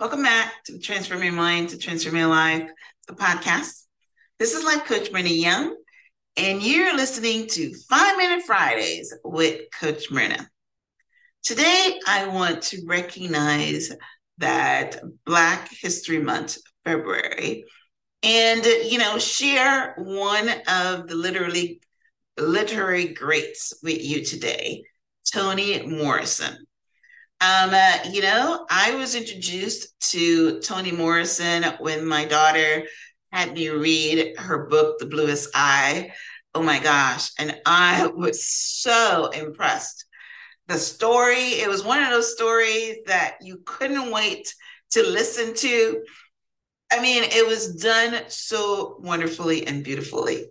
Welcome back to Transform Your Mind to Transform Your Life, the podcast. This is Life Coach Myrna Young, and you're listening to Five Minute Fridays with Coach Myrna. Today, I want to recognize that Black History Month, February, and you know, share one of the literally literary greats with you today, Toni Morrison. Um, uh, you know, I was introduced to Toni Morrison when my daughter had me read her book, The Bluest Eye. Oh my gosh. And I was so impressed. The story, it was one of those stories that you couldn't wait to listen to. I mean, it was done so wonderfully and beautifully.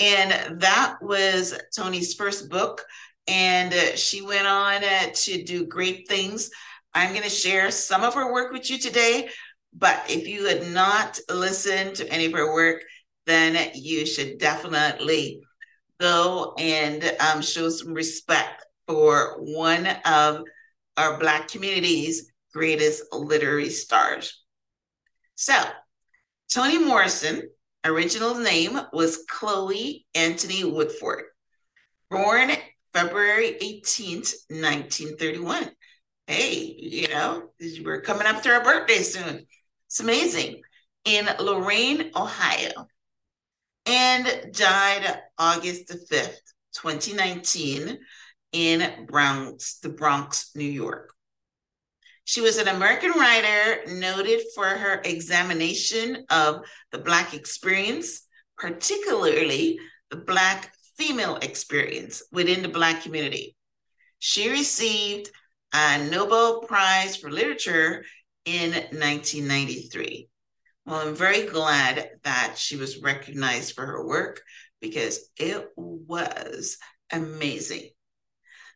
And that was Toni's first book and uh, she went on uh, to do great things. I'm going to share some of her work with you today, but if you had not listened to any of her work, then you should definitely go and um, show some respect for one of our Black community's greatest literary stars. So, Toni Morrison, original name was Chloe Anthony Wofford. Born February 18th, 1931. Hey, you know, we're coming up to our birthday soon. It's amazing. In Lorain, Ohio. And died August the 5th, 2019, in Bronx, the Bronx, New York. She was an American writer noted for her examination of the Black experience, particularly the Black female experience within the Black community. She received a Nobel Prize for Literature in 1993. Well, I'm very glad that she was recognized for her work because it was amazing.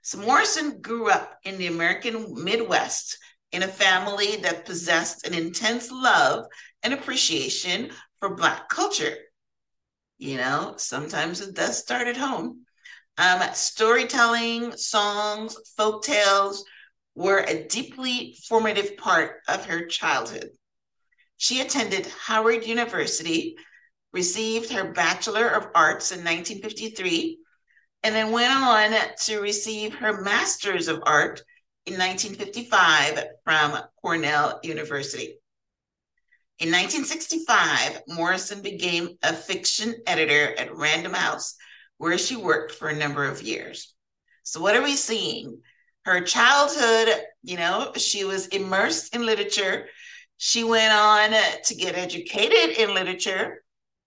So, Morrison grew up in the American Midwest in a family that possessed an intense love and appreciation for Black culture. You know, sometimes it does start at home. Um, storytelling, songs, folk tales were a deeply formative part of her childhood. She attended Howard University, received her Bachelor of Arts in 1953, and then went on to receive her Master's of Art in 1955 from Cornell University. In 1965, Morrison became a fiction editor at Random House, where she worked for a number of years. So, what are we seeing? Her childhood, you know, she was immersed in literature. She went on to get educated in literature,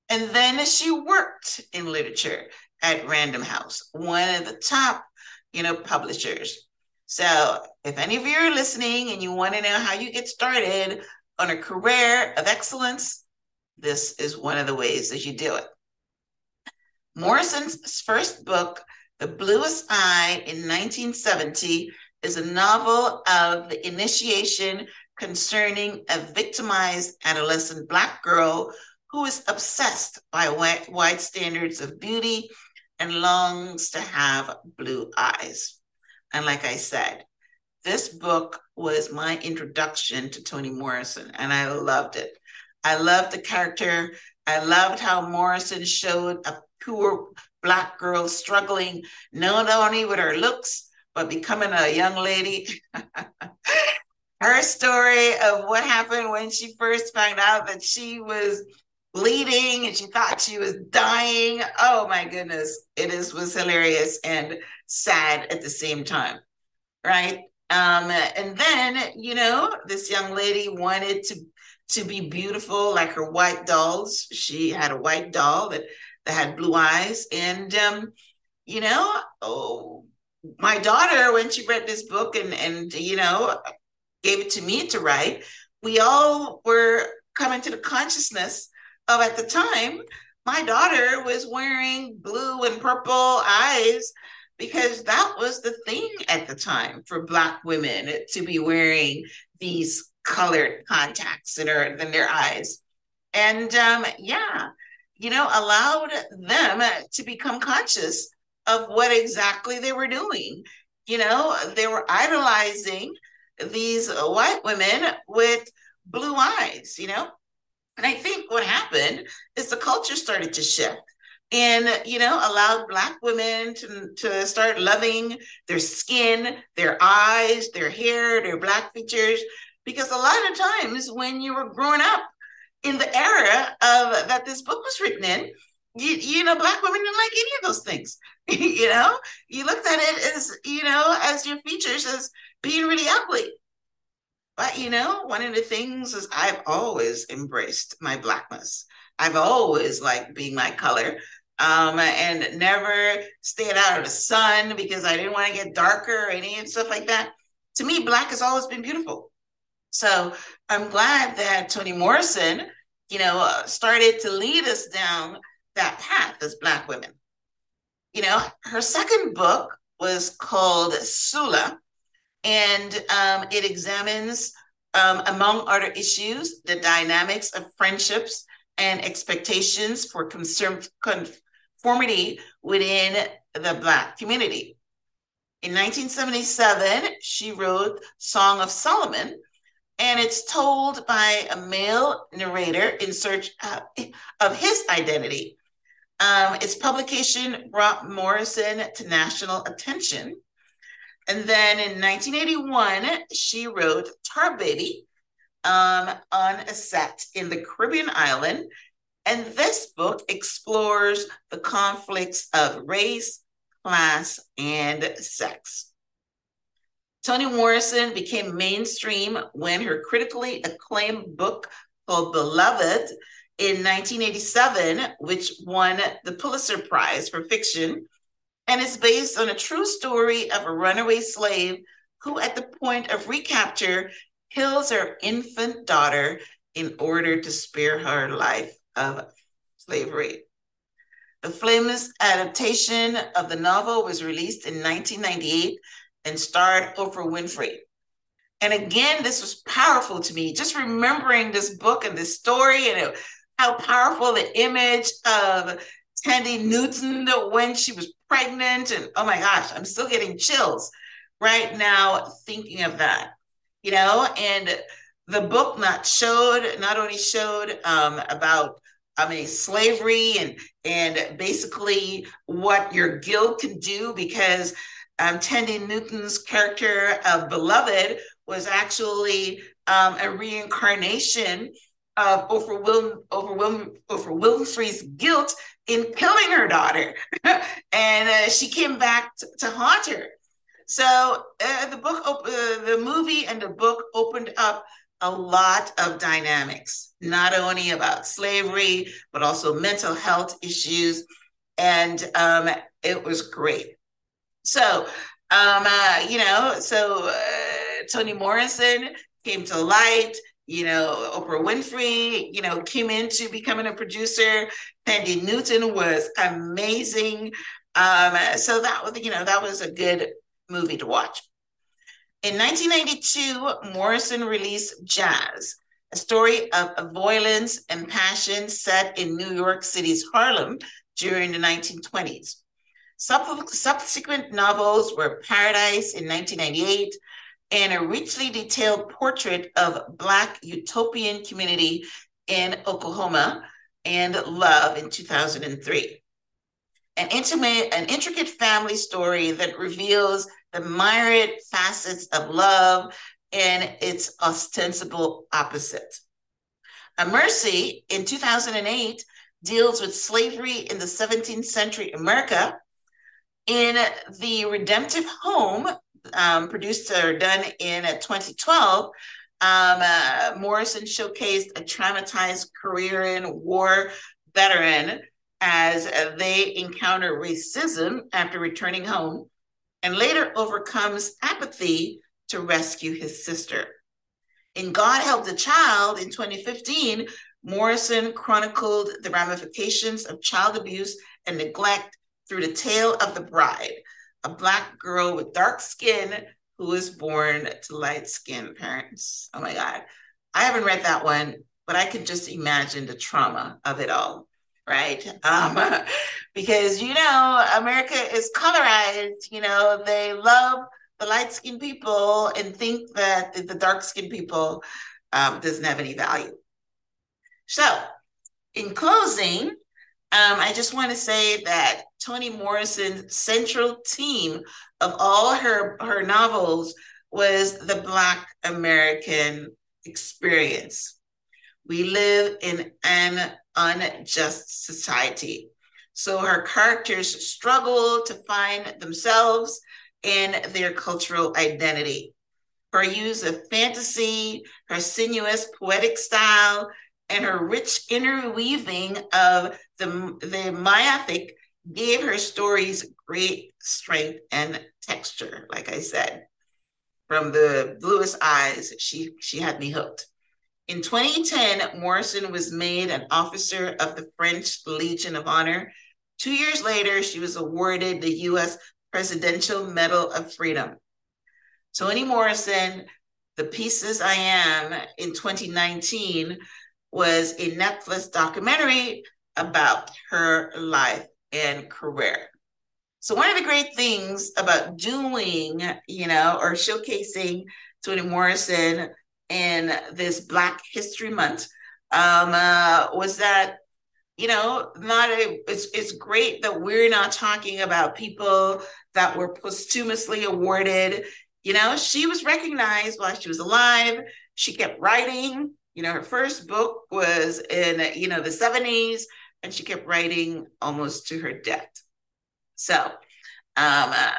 and then she worked in literature at Random House, one of the top, you know, publishers. So, if any of you are listening and you want to know how you get started on a career of excellence, this is one of the ways that you do it. Morrison's first book, The Bluest Eye in 1970, is a novel of the initiation concerning a victimized adolescent Black girl who is obsessed by white standards of beauty and longs to have blue eyes. And like I said, this book was my introduction to Toni Morrison, and I loved it. I loved the character. I loved how Morrison showed a poor Black girl struggling not only with her looks, but becoming a young lady. her story of what happened when she first found out that she was bleeding and she thought she was dying. Oh my goodness. It is was hilarious and sad at the same time. Right. Um, and then, you know, this young lady wanted to to be beautiful like her white dolls. She had a white doll that, that had blue eyes. And um, you know, oh, my daughter, when she read this book and and you know, gave it to me to write, we all were coming to the consciousness of at the time, my daughter was wearing blue and purple eyes because that was the thing at the time for Black women to be wearing these colored contacts in, her, in their eyes. And um, yeah, you know, allowed them to become conscious of what exactly they were doing. You know, they were idolizing these white women with blue eyes, you know? And I think what happened is the culture started to shift and you know allowed black women to, to start loving their skin their eyes their hair their black features. Because a lot of times when you were growing up in the era of that this book was written in you, you know black women didn't like any of those things you know? You looked at it as you know as your features as being really ugly. But you know one of the things is i've always embraced my blackness. I've always liked being my color um, and never stayed out of the sun because I didn't want to get darker or any and stuff like that. To me, black has always been beautiful. So I'm glad that Toni Morrison, you know, uh, started to lead us down that path as black women. You know, her second book was called Sula, and um, it examines, um, among other issues, the dynamics of friendships and expectations for concern, con- conformity within the Black community. In 1977, she wrote Song of Solomon, and it's told by a male narrator in search of his identity. Um, its publication brought Morrison to national attention. And then in 1981, she wrote Tar Baby um, on a set in the Caribbean island and this book explores the conflicts of race, class, and sex. Toni Morrison became mainstream when her critically acclaimed book called Beloved in 1987, which won the Pulitzer Prize for fiction, and is based on a true story of a runaway slave who, at the point of recapture, kills her infant daughter in order to spare her life of slavery. The famous adaptation of the novel was released in 1998 and starred Oprah Winfrey. And again, this was powerful to me, just remembering this book and this story and how powerful the image of Thandie Newton when she was pregnant. And oh my gosh, I'm still getting chills right now thinking of that, you know, and the book not showed, not only showed um, about I mean, slavery and and basically what your guilt can do because um, Thandie Newton's character of Beloved was actually um, a reincarnation of Oprah, Wil- Oprah, Wil- Oprah guilt in killing her daughter, and uh, she came back t- to haunt her. So uh, the book, op- uh, the movie, and the book opened up a lot of dynamics, not only about slavery, but also mental health issues. And um, it was great. So, um, uh, you know, so uh, Toni Morrison came to light. You know, Oprah Winfrey, you know, came into becoming a producer. Thandie Newton was amazing. Um, so that was, you know, that was a good movie to watch. In 1992, Morrison released Jazz, a story of violence and passion set in New York City's Harlem during the 1920s. Subsequent novels were Paradise in 1998 and a richly detailed portrait of Black utopian community in Oklahoma and Love in 2003. An intimate, an intricate family story that reveals the myriad facets of love and its ostensible opposite. A Mercy in 2008 deals with slavery in the 17th century America. In The Redemptive Home, um, produced or done in 2012, um, uh, Morrison showcased a traumatized Korean War veteran as uh, they encounter racism after returning home and later overcomes apathy to rescue his sister. In God Help the Child in 2015, Morrison chronicled the ramifications of child abuse and neglect through the tale of the bride, a Black girl with dark skin who was born to light skinned parents. Oh my God. I haven't read that one, but I can just imagine the trauma of it all right? Um, because, you know, America is colorized, you know, they love the light skinned people and think that the, dark skinned people um, doesn't have any value. So, in closing, um, I just want to say that Toni Morrison's central theme of all her, her novels was the Black American experience. We live in an unjust society. So her characters struggle to find themselves and their cultural identity. Her use of fantasy, her sinuous poetic style, and her rich interweaving of the, the mythic gave her stories great strength and texture, like I said. From the bluest eyes, she, she had me hooked. In 2010, Morrison was made an officer of the French Legion of Honor. Two years later, she was awarded the U.S. Presidential Medal of Freedom. Toni Morrison, The Pieces I Am in 2019 was a Netflix documentary about her life and career. So one of the great things about doing, you know, or showcasing Toni Morrison in this Black History Month. Um, uh, was that you know not a it's it's great that we're not talking about people that were posthumously awarded. You know she was recognized while she was alive. She kept writing. You know her first book was in you know the 70s and she kept writing almost to her death. So um uh,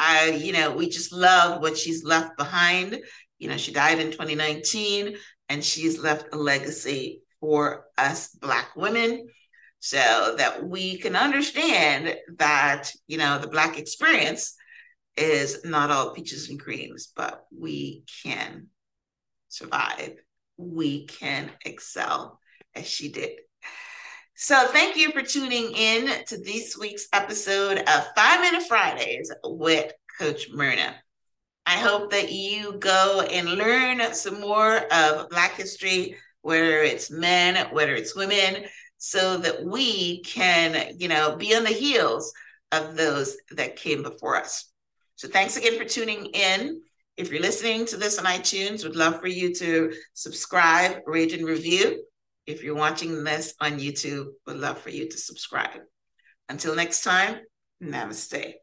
I, you know, we just love what she's left behind you know, she died in 2019 and she's left a legacy for us Black women so that we can understand that, you know, the Black experience is not all peaches and creams, but we can survive. We can excel as she did. So, thank you for tuning in to this week's episode of Five Minute Fridays with Coach Myrna. I hope that you go and learn some more of Black history, whether it's men, whether it's women, so that we can, you know, be on the heels of those that came before us. So thanks again for tuning in. If you're listening to this on iTunes, would love for you to subscribe, rate, and review. If you're watching this on YouTube, would love for you to subscribe. Until next time, namaste.